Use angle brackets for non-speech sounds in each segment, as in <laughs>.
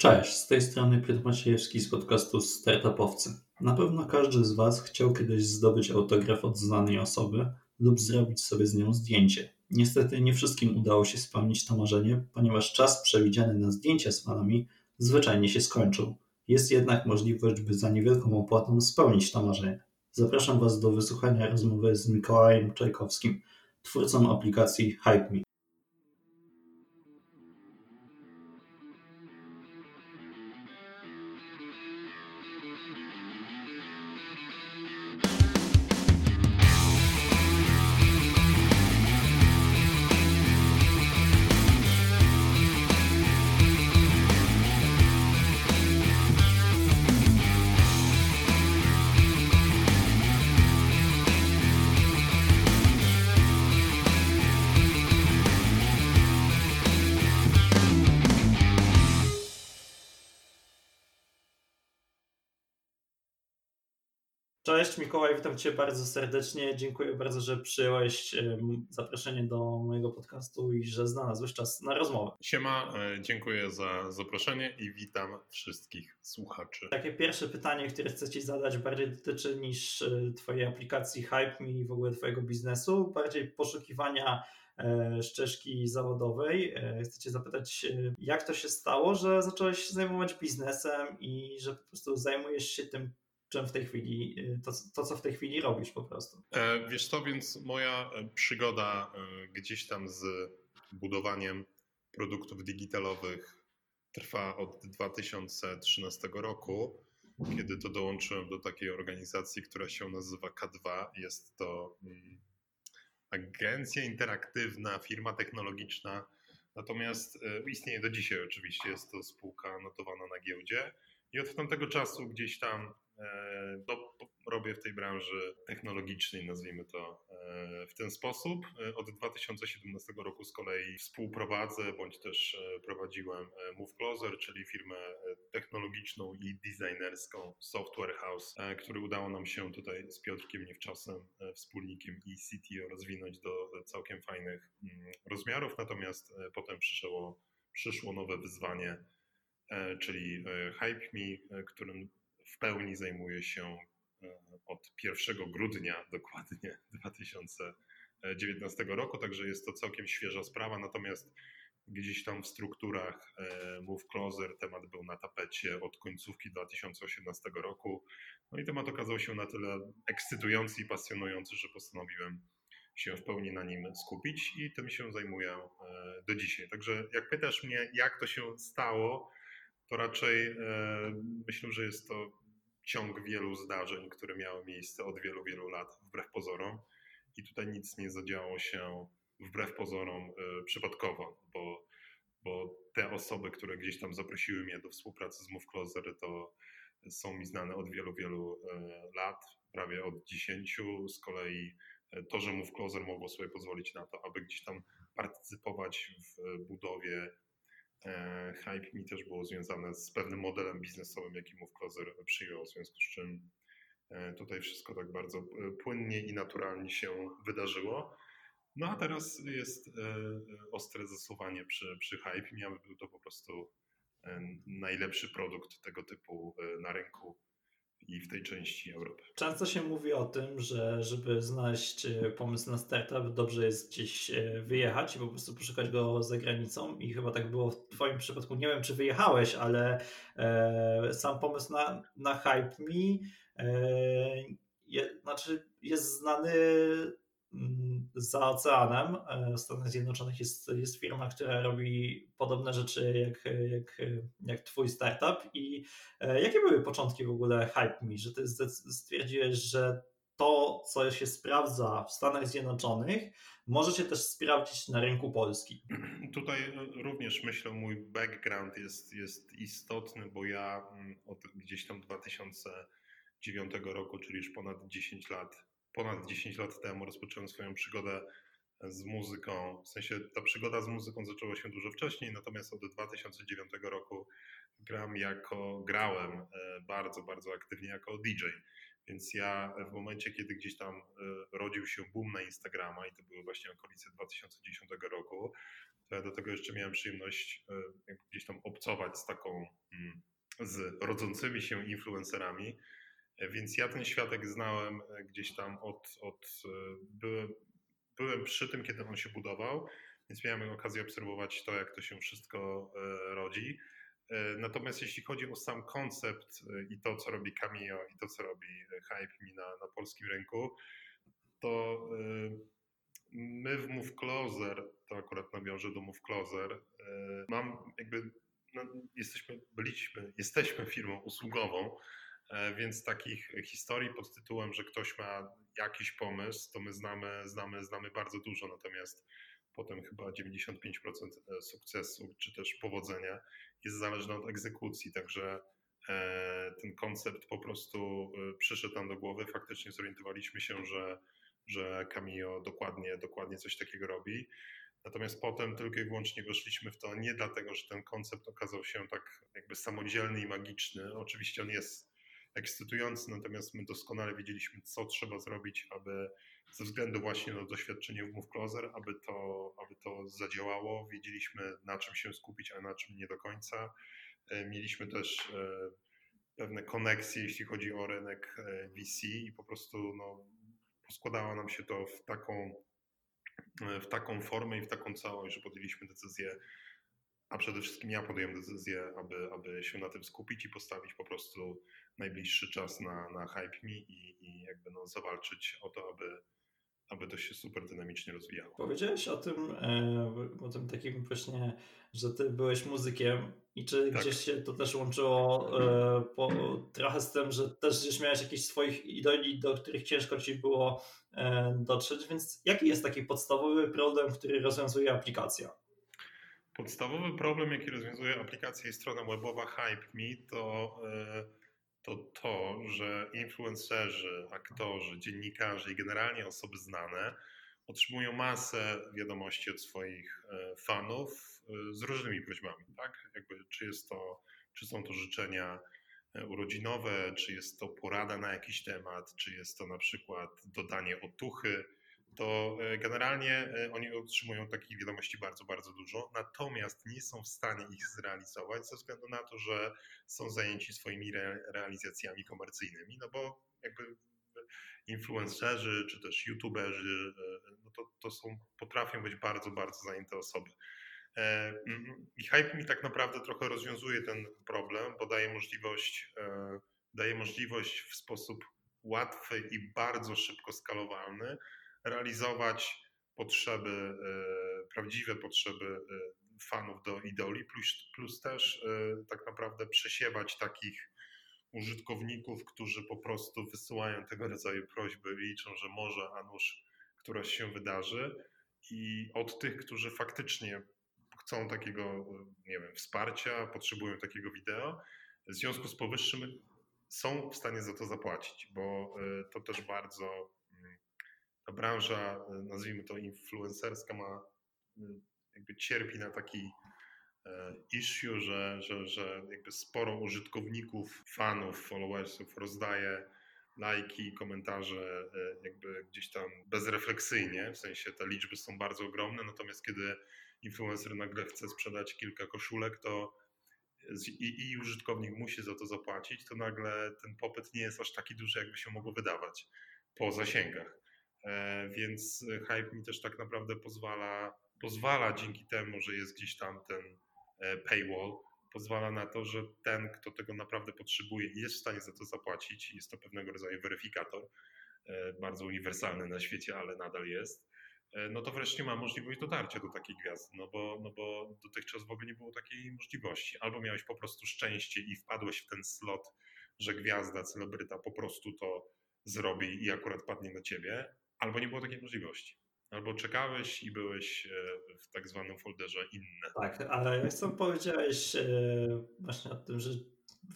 Cześć, z tej strony Piotr Maciejewski z podcastu Startupowcy. Na pewno każdy z Was chciał kiedyś zdobyć autograf od znanej osoby lub zrobić sobie z nią zdjęcie. Niestety nie wszystkim udało się spełnić to marzenie, ponieważ czas przewidziany na zdjęcia z fanami zwyczajnie się skończył. Jest jednak możliwość, by za niewielką opłatą spełnić to marzenie. Zapraszam Was do wysłuchania rozmowy z Mikołajem Czajkowskim, twórcą aplikacji HypeMe. Cześć Mikołaj, witam Cię bardzo serdecznie. Dziękuję bardzo, że przyjąłeś zaproszenie do mojego podcastu i że znalazłeś czas na rozmowę. Siema, e, dziękuję za zaproszenie i witam wszystkich słuchaczy. Takie pierwsze pytanie, które chcę Ci zadać, bardziej dotyczy niż e, Twojej aplikacji Hype i w ogóle Twojego biznesu, bardziej poszukiwania e, ścieżki zawodowej. Chcę Cię zapytać, jak to się stało, że zacząłeś się zajmować biznesem i że po prostu zajmujesz się tym czym w tej chwili, y, to, to, co w tej chwili robisz po prostu. E, wiesz co, więc moja e, przygoda e, gdzieś tam z budowaniem produktów digitalowych trwa od 2013 roku, kiedy to dołączyłem do takiej organizacji, która się nazywa K2. Jest to mm, agencja interaktywna, firma technologiczna, natomiast istnieje do dzisiaj oczywiście, jest to spółka notowana na giełdzie i od tamtego czasu gdzieś tam no, robię w tej branży technologicznej, nazwijmy to e, w ten sposób. E, od 2017 roku z kolei współprowadzę bądź też prowadziłem Move Closer, czyli firmę technologiczną i designerską Software House, który udało nam się tutaj z Piotrkiem Niewczasem, wspólnikiem i CTO rozwinąć do całkiem fajnych mm, rozmiarów, natomiast potem przyszło, przyszło nowe wyzwanie, czyli HypeMe, którym w pełni zajmuję się e, od 1 grudnia <laughs> dokładnie 2019 roku, także jest to całkiem świeża sprawa, natomiast gdzieś tam w strukturach e, Move Closer temat był na tapecie od końcówki 2018 roku. No i temat okazał się na tyle ekscytujący i pasjonujący, że postanowiłem się w pełni na nim skupić i tym się zajmuję e, do dzisiaj. Także jak pytasz mnie, jak to się stało, to raczej myślę, że jest to ciąg wielu zdarzeń, które miały miejsce od wielu, wielu lat, wbrew pozorom. I tutaj nic nie zadziało się wbrew pozorom y, przypadkowo, bo, bo te osoby, które gdzieś tam zaprosiły mnie do współpracy z Move Closer, to są mi znane od wielu, wielu y, lat, prawie od dziesięciu. Z kolei to, że Move Closer mogło sobie pozwolić na to, aby gdzieś tam partycypować w budowie E, hype mi też było związane z pewnym modelem biznesowym, jaki MoveCloser przyjął, w związku z czym e, tutaj wszystko tak bardzo e, płynnie i naturalnie się wydarzyło. No a teraz jest ostre zasuwanie przy, przy hype, aby był to po prostu najlepszy produkt tego typu na rynku i w tej części Europy. Często się mówi o tym, że żeby znaleźć e, pomysł na startup, dobrze jest gdzieś e, wyjechać i po prostu poszukać go za granicą. I chyba tak było w Twoim przypadku. Nie wiem, czy wyjechałeś, ale e, sam pomysł na, na Hype Me e, je, znaczy jest znany za oceanem e, w Stanach Zjednoczonych jest, jest firma, która robi podobne rzeczy jak, jak, jak twój startup i e, jakie były początki w ogóle Hype Me, że ty stwierdziłeś, że to, co się sprawdza w Stanach Zjednoczonych, może się też sprawdzić na rynku polskim. <clears throat> Tutaj również myślę, mój background jest, jest istotny, bo ja mm, od gdzieś tam 2009 roku, czyli już ponad 10 lat ponad 10 lat temu rozpocząłem swoją przygodę z muzyką. W sensie ta przygoda z muzyką zaczęła się dużo wcześniej, natomiast od 2009 roku gram jako, grałem e, bardzo, bardzo aktywnie jako DJ. Więc ja w momencie, kiedy gdzieś tam rodził się boom na Instagrama i to były właśnie okolice 2010 roku, to ja do tego jeszcze miałem przyjemność gdzieś tam obcować z taką, mm, z rodzącymi się influencerami, więc ja ten światek znałem gdzieś tam od, od byłem, byłem przy tym, kiedy on się budował, więc miałem okazję obserwować to, jak to się wszystko e, rodzi. E, natomiast jeśli chodzi o sam koncept e, i to, co robi Cameo i to, co robi Hype na, na polskim rynku, to my w Move Closer, to akurat nawiążę do Move Closer, mam jakby, no, jesteśmy, byliśmy, jesteśmy firmą usługową, więc takich historii pod tytułem, że ktoś ma jakiś pomysł, to my znamy, znamy, znamy bardzo dużo, natomiast potem chyba 95% e, sukcesu czy też powodzenia jest zależne od egzekucji, także e, ten koncept po prostu e, przyszedł nam do głowy. Faktycznie zorientowaliśmy się, że, że Cameo dokładnie, dokładnie coś takiego robi. Natomiast potem tylko i wyłącznie weszliśmy w to nie dlatego, że ten koncept okazał się tak jakby samodzielny i magiczny. Oczywiście on jest ekscytujący, natomiast my doskonale wiedzieliśmy, co trzeba zrobić, aby ze względu właśnie na doświadczenie w Move Closer, aby to, aby to zadziałało. Wiedzieliśmy, na czym się skupić, a na czym nie do końca. E, mieliśmy też e, pewne koneksje, jeśli chodzi o rynek e, VC i po prostu no, poskładało nam się to w taką, w taką formę i w taką całość, że podjęliśmy decyzję, a przede wszystkim ja podjąłem decyzję, aby, aby się na tym skupić i postawić po prostu najbliższy czas na, na Hype Me i, i jakby no, zawalczyć o to, aby, aby to się super dynamicznie rozwijało. Powiedziałeś o tym, e, o tym takim właśnie, że ty byłeś muzykiem i czy tak. gdzieś się to też łączyło e, po, trochę z tym, że też gdzieś miałeś jakichś swoich idoli, do których ciężko ci było e, dotrzeć, więc jaki jest taki podstawowy problem, który rozwiązuje aplikacja? Podstawowy problem, jaki rozwiązuje aplikacja i strona webowa HypeMe to to to, że influencerzy, aktorzy, dziennikarze i generalnie osoby znane otrzymują masę wiadomości od swoich e, fanów e, z różnymi prośbami, tak? Jakby, czy jest to, czy są to życzenia e, urodzinowe, czy jest to porada na jakiś temat, czy jest to na przykład dodanie otuchy, to e, generalnie e, oni otrzymują takich wiadomości bardzo, bardzo dużo, natomiast nie są w stanie ich zrealizować ze względu na to, że są zajęci swoimi re realizacjami komercyjnymi, no bo jakby influencerzy czy też youtuberzy, e, no to, to są, potrafią być bardzo, bardzo zajęte osoby. I Hype mi tak naprawdę trochę rozwiązuje ten problem, bo daje możliwość, daje możliwość w sposób łatwy i bardzo szybko skalowalny realizować potrzeby, e, prawdziwe potrzeby e, fanów do idoli, plus, plus też e, tak naprawdę przesiewać takich użytkowników, którzy po prostu wysyłają tego rodzaju prośby i liczą, że może, a nuż któraś się wydarzy. I od tych, którzy faktycznie chcą takiego, nie wiem, wsparcia, potrzebują takiego wideo, w związku z powyższym są w stanie za to zapłacić, bo to też bardzo branża, e, nazwijmy to influencerska, ma e, jakby cierpi na taki e, issue, że, że, że jakby sporo użytkowników, fanów, followersów rozdaje lajki, komentarze jakby gdzieś tam bezrefleksyjnie, w sensie te liczby są bardzo ogromne, natomiast kiedy influencer nagle chce sprzedać kilka koszulek, to i, i użytkownik musi za to zapłacić, to nagle ten popyt nie jest aż taki duży, jakby się mogło wydawać po zasięgach. E, więc Hype mi też tak naprawdę pozwala, pozwala dzięki temu, że jest gdzieś tam ten e, paywall, pozwala na to, że ten, kto tego naprawdę potrzebuje jest w stanie za to zapłacić, jest to pewnego rodzaju weryfikator, e, bardzo uniwersalny na świecie, ale nadal jest, no to wreszcie ma możliwość dotarcia do takiej gwiazdy, no bo, no bo dotychczas w ogóle nie było takiej możliwości. Albo miałeś po prostu szczęście i wpadłeś w ten slot, że gwiazda, celebryta po prostu to zrobi i akurat padnie na ciebie, albo nie było takiej możliwości. Albo czekałeś i byłeś e, w tak zwanym folderze inne. Tak, ale jak sam powiedziałeś e, właśnie o tym, że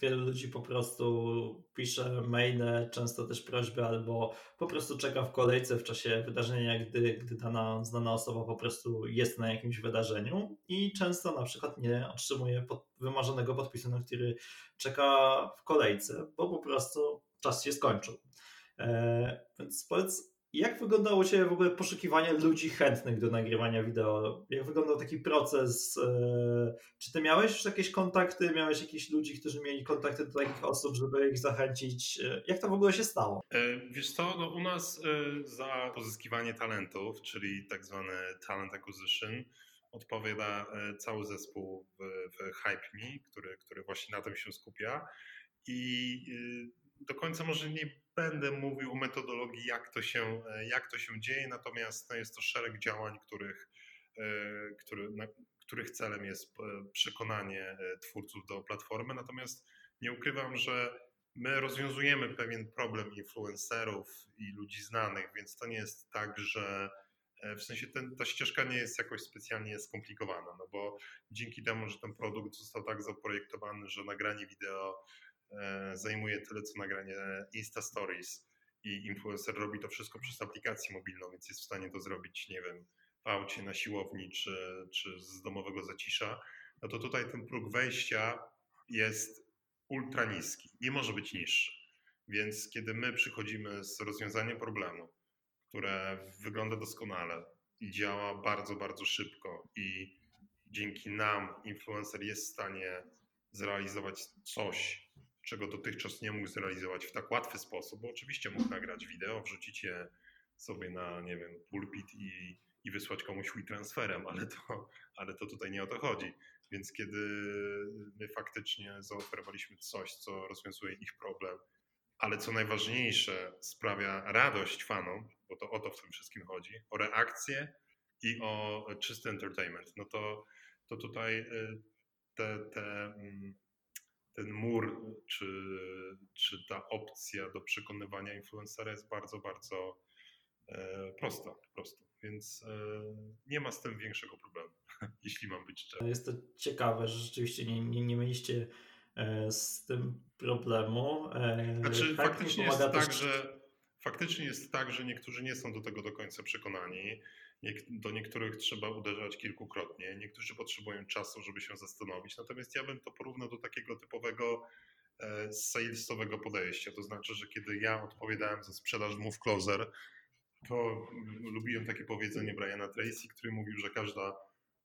wielu ludzi po prostu pisze maile, często też prośby, albo po prostu czeka w kolejce w czasie wydarzenia, gdy, gdy dana znana osoba po prostu jest na jakimś wydarzeniu i często na przykład nie otrzymuje pod, wymarzonego podpisu, na który czeka w kolejce, bo po prostu czas się skończył. E, więc powiedz, jak wyglądało się w ogóle poszukiwanie ludzi chętnych do nagrywania wideo? Jak wyglądał taki proces? E, czy ty miałeś już jakieś kontakty? Miałeś jakichś ludzi, którzy mieli kontakty do takich osób, żeby ich zachęcić? E, jak to w ogóle się stało? E, wiesz co, no u nas za pozyskiwanie talentów, czyli tak zwane talent acquisition, odpowiada cały zespół w, w HypeMe, który, który właśnie na tym się skupia. I do końca może nie będę mówił o metodologii, jak to się, e, jak to się dzieje, natomiast no, jest to szereg działań, których, e, który, na, których celem jest e, przekonanie twórców do platformy. Natomiast nie ukrywam, że my rozwiązujemy pewien problem influencerów i ludzi znanych, więc to nie jest tak, że w sensie ten, ta ścieżka nie jest jakoś specjalnie skomplikowana, no bo dzięki temu, że ten produkt został tak zaprojektowany, że nagranie wideo zajmuje tyle co nagranie Insta Stories i influencer robi to wszystko przez aplikację mobilną, więc jest w stanie to zrobić, nie wiem, w aucie, na siłowni czy, czy z domowego zacisza, no to tutaj ten próg wejścia jest ultra niski, nie może być niższy. Więc kiedy my przychodzimy z rozwiązaniem problemu, które wygląda doskonale i działa bardzo, bardzo szybko i dzięki nam influencer jest w stanie zrealizować coś, czego dotychczas nie mógł zrealizować w tak łatwy sposób, bo oczywiście mógł nagrać wideo, wrzucić je sobie na, nie wiem, pulpit i, i wysłać komuś transferem, ale to, ale to tutaj nie o to chodzi. Więc kiedy my faktycznie zaoferowaliśmy coś, co rozwiązuje ich problem, ale co najważniejsze, sprawia radość fanom, bo to o to w tym wszystkim chodzi, o reakcję i o czysty entertainment, no to, to tutaj y, te, te mm, ten mur, czy, czy ta opcja do przekonywania influencera jest bardzo, bardzo e, prosta po prostu. Więc e, nie ma z tym większego problemu, <laughs> jeśli mam być szczery. Jest to ciekawe, że rzeczywiście nie, nie, nie mieliście e, z tym problemu. Znaczy, faktycznie jest tak, że faktycznie jest tak, że niektórzy nie są do tego do końca przekonani do niektórych trzeba uderzać kilkukrotnie, niektórzy potrzebują czasu, żeby się zastanowić. Natomiast ja bym to porównał do takiego typowego e, salesowego podejścia. To znaczy, że kiedy ja odpowiadałem za sprzedaż Move Closer, to lubiłem takie powiedzenie Briana Tracy, który mówił, że każda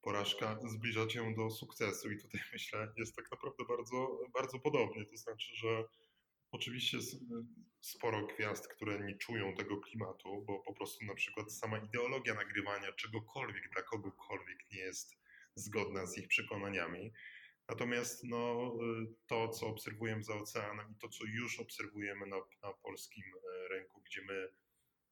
porażka zbliża cię do sukcesu i tutaj <laughs> myślę, jest tak naprawdę bardzo, bardzo podobnie. To znaczy, że Oczywiście sporo gwiazd, które nie czują tego klimatu, bo po prostu na przykład sama ideologia nagrywania czegokolwiek dla kogokolwiek nie jest zgodna z ich przekonaniami. Natomiast no, to, co obserwujemy za oceanem i to, co już obserwujemy na, na polskim e, rynku, gdzie my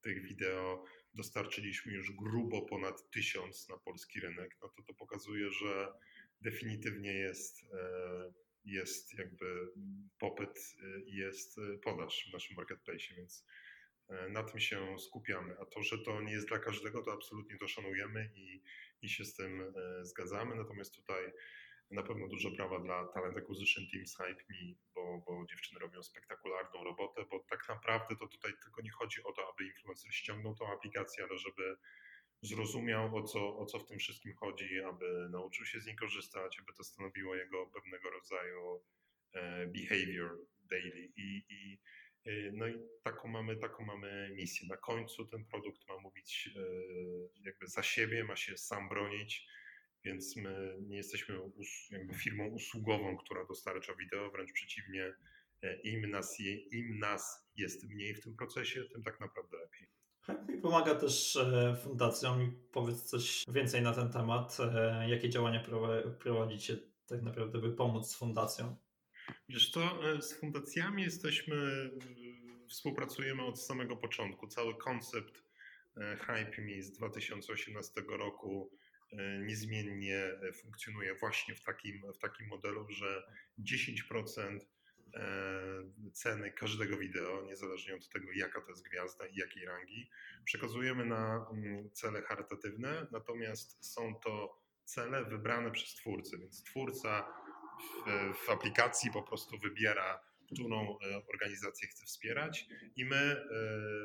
tych wideo dostarczyliśmy już grubo ponad tysiąc na polski rynek, no to to pokazuje, że definitywnie jest e, jest jakby popyt i jest podaż w naszym marketplace, więc e, na tym się skupiamy. A to, że to nie jest dla każdego, to absolutnie to szanujemy i, i się z tym zgadzamy. Natomiast tutaj na pewno dużo brawa dla Talent Acquisition Teams Hype Me, bo, bo dziewczyny robią spektakularną robotę, bo tak naprawdę to tutaj tylko nie chodzi o to, aby influencer ściągnął tą aplikację, ale żeby zrozumiał, o co, o co w tym wszystkim chodzi, aby nauczył się z niej korzystać, aby to stanowiło jego pewnego rodzaju e, behavior daily. I, i, e, no i taką mamy, taką mamy misję. Na końcu ten produkt ma mówić e, jakby za siebie, ma się sam bronić, więc my nie jesteśmy firmą usługową, która dostarcza wideo, wręcz przeciwnie, im nas, je, im nas jest mniej w tym procesie, tym tak naprawdę lepiej. I pomaga też e, fundacjom i powiedz coś więcej na ten temat. E, jakie działania prowadzicie tak naprawdę, by pomóc fundacjom? Wiesz to e, z fundacjami jesteśmy, współpracujemy od samego początku. Cały koncept Hype Me z 2018 roku niezmiennie funkcjonuje właśnie w takim, w takim modelu, że 10% E, ceny każdego wideo, niezależnie od tego, jaka to jest gwiazda i jakiej rangi, przekazujemy na mm, cele charytatywne, natomiast są to cele wybrane przez twórcę, więc twórca w, w aplikacji po prostu wybiera, którą organizację chce wspierać i my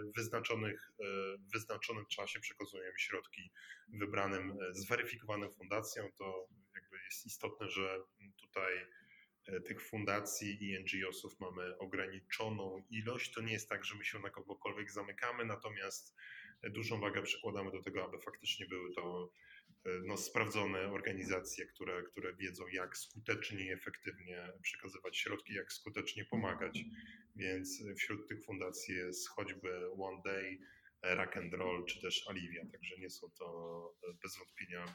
w wyznaczonych, w wyznaczonym czasie przekazujemy środki wybranym, zweryfikowanym fundacjom. To jakby jest istotne, że tutaj E, tych fundacji i NGO-sów mamy ograniczoną ilość. To nie jest tak, że my się na kogokolwiek zamykamy, natomiast dużą wagę przykładamy do tego, aby faktycznie były to e, no, sprawdzone organizacje, które, które wiedzą, jak skutecznie i efektywnie przekazywać środki, jak skutecznie pomagać. Więc wśród tych fundacji jest choćby One Day, Rock and Roll czy też Alivia, także nie są to bez wątpienia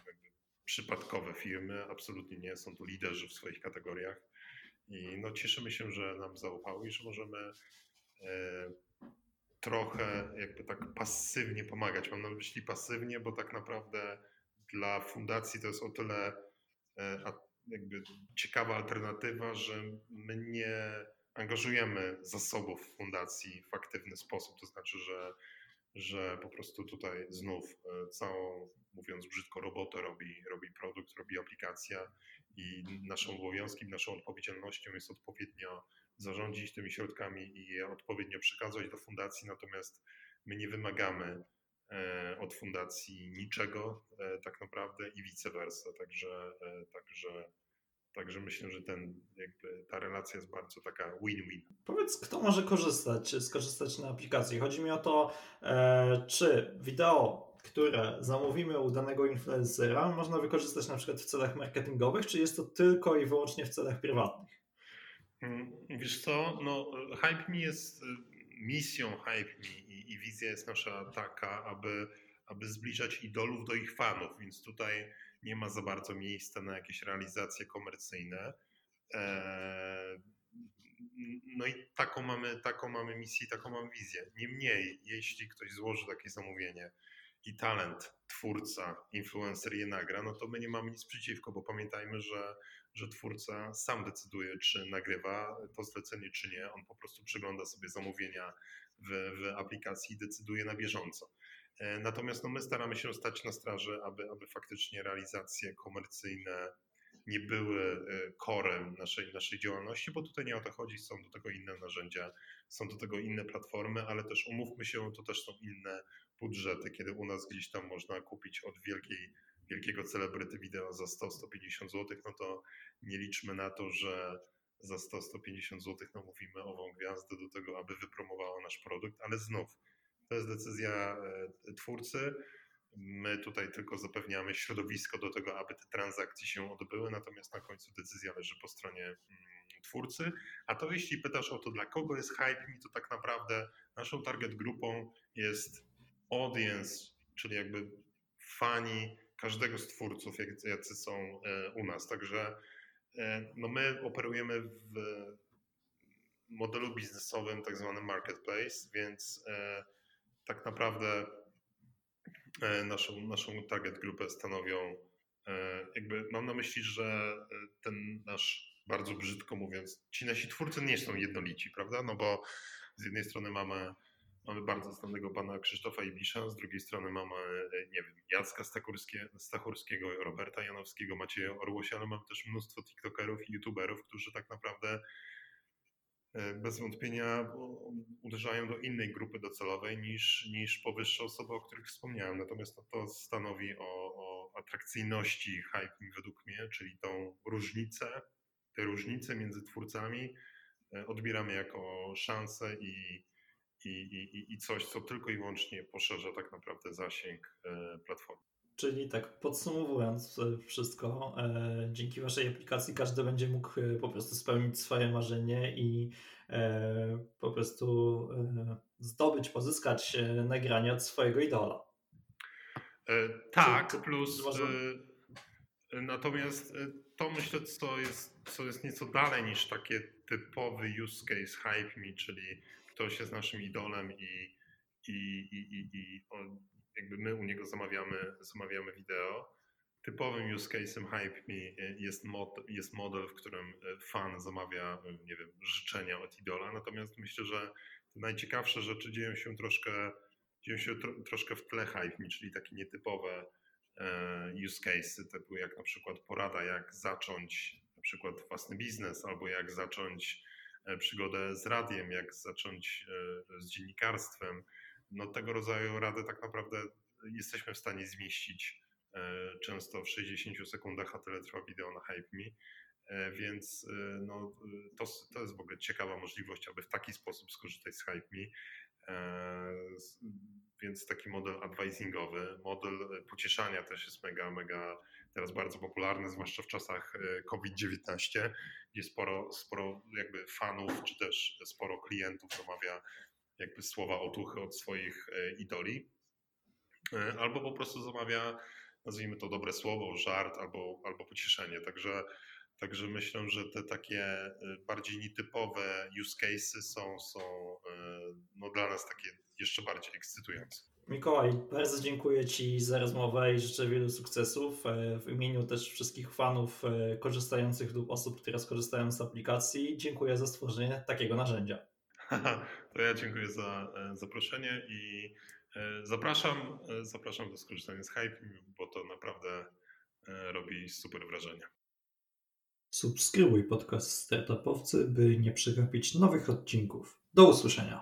przypadkowe firmy, absolutnie nie, są to liderzy w swoich kategoriach i no, cieszymy się, że nam zaufały i że możemy e, trochę jakby tak pasywnie pomagać. Mam na myśli pasywnie, bo tak naprawdę dla fundacji to jest o tyle e, jakby ciekawa alternatywa, że my nie angażujemy zasobów fundacji w aktywny sposób. To znaczy, że, że po prostu tutaj znów e, całą, mówiąc brzydko, robotę robi, robi produkt, robi aplikacja i naszym obowiązkiem, naszą odpowiedzialnością jest odpowiednio zarządzić tymi środkami i je odpowiednio przekazać do fundacji, natomiast my nie wymagamy e, od fundacji niczego e, tak naprawdę i vice versa. Także, także, także myślę, że ten, jakby ta relacja jest bardzo taka win-win. Powiedz, kto może korzystać, skorzystać na aplikacji? Chodzi mi o to, czy wideo które zamówimy u danego influencera, można wykorzystać na przykład w celach marketingowych, czy jest to tylko i wyłącznie w celach prywatnych? Mm, wiesz co, no Hype.me jest y, misją Hype.me i, i wizja jest nasza taka, aby, aby zbliżać idolów do ich fanów, więc tutaj nie ma za bardzo miejsca na jakieś realizacje komercyjne. Eee, no i taką mamy, taką mamy misję, taką mamy wizję. Niemniej, jeśli ktoś złoży takie zamówienie, i talent, twórca, influencer je nagra, no to my nie mamy nic przeciwko, bo pamiętajmy, że, że twórca sam decyduje, czy nagrywa to zlecenie, czy nie. On po prostu przegląda sobie zamówienia w, w aplikacji i decyduje na bieżąco. E, natomiast no, my staramy się stać na straży, aby, aby faktycznie realizacje komercyjne nie były korem e, naszej, naszej działalności, bo tutaj nie o to chodzi, są do tego inne narzędzia, są do tego inne platformy, ale też umówmy się, to też są inne budżety, kiedy u nas gdzieś tam można kupić od wielkiej, wielkiego celebryty wideo za 100-150 zł, no to nie liczmy na to, że za 100-150 zł namówimy ową gwiazdę do tego, aby wypromowała nasz produkt, ale znów, to jest decyzja e, twórcy. My tutaj tylko zapewniamy środowisko do tego, aby te transakcje się odbyły, natomiast na końcu decyzja leży po stronie mm, twórcy. A to jeśli pytasz o to, dla kogo jest hype, to tak naprawdę naszą target grupą jest audience, czyli jakby fani każdego z twórców, jacy są e, u nas. Także e, no my operujemy w modelu biznesowym, tak zwanym marketplace, więc tak naprawdę naszą, naszą target grupę stanowią jakby mam na myśli, że ten nasz bardzo brzydko mówiąc, ci nasi twórcy nie są jednolici, prawda? No bo z jednej strony mamy Mamy bardzo znanego pana Krzysztofa Ibisza, z drugiej strony mamy, e, nie wiem, Jacka Stachurskiego, Roberta Janowskiego, Macieja Orłosia, ale mamy też mnóstwo TikTokerów i YouTuberów, którzy tak naprawdę e, bez wątpienia uderzają do innej grupy docelowej niż, niż powyższe osoby, o których wspomniałem. Natomiast to, to stanowi o, o atrakcyjności hype według mnie, czyli tą różnicę, te różnice między twórcami e, odbieramy jako szansę i i, i, i coś, co tylko i wyłącznie poszerza tak naprawdę zasięg e, platformy. Czyli tak podsumowując e, wszystko, e, dzięki Waszej aplikacji każdy będzie mógł po prostu spełnić swoje marzenie i po prostu zdobyć, pozyskać nagranie od swojego idola. tak, plus może... natomiast to myślę, co jest, co jest nieco dalej niż takie typowy use case hype me, czyli ktoś jest naszym idolem i, i, i, i, i on, jakby my u niego zamawiamy, zamawiamy wideo. Typowym use case'em Hype.me jest, mod, jest model, w którym fan zamawia, nie wiem, życzenia od idola. Natomiast myślę, że te najciekawsze rzeczy dzieją się troszkę, dzieją się tro, troszkę w tle Hype.me, czyli takie nietypowe e, use case'y, typu jak na przykład porada, jak zacząć przykład własny biznes, albo jak zacząć przygodę z radiem, jak zacząć z dziennikarstwem. No tego rodzaju rady tak naprawdę jesteśmy w stanie zmieścić często w 60 sekundach, a tyle trwa wideo na Hype.me. Więc no, to, to jest w ogóle ciekawa możliwość, aby w taki sposób skorzystać z Hype.me. Więc taki model advisingowy, model pocieszania też jest mega, mega teraz bardzo popularny, zwłaszcza w czasach e, COVID-19, gdzie sporo, sporo jakby fanów, czy też sporo klientów zamawia jakby słowa otuchy od swoich e, idoli. E, albo po prostu zamawia, nazwijmy to dobre słowo, żart albo, albo pocieszenie. Także Także myślę, że te takie bardziej nietypowe use cases są, są no, dla nas takie jeszcze bardziej ekscytujące. Mikołaj, bardzo dziękuję Ci za rozmowę i życzę wielu sukcesów. E, w imieniu też wszystkich fanów e, korzystających lub osób, które skorzystają z aplikacji, dziękuję za stworzenie takiego narzędzia. <laughs> To ja dziękuję za e, zaproszenie i zapraszam, zapraszam do skorzystania z Hype, bo to naprawdę robi super wrażenie. Subskrybuj podcast Startupowcy, by nie przegapić nowych odcinków. Do usłyszenia.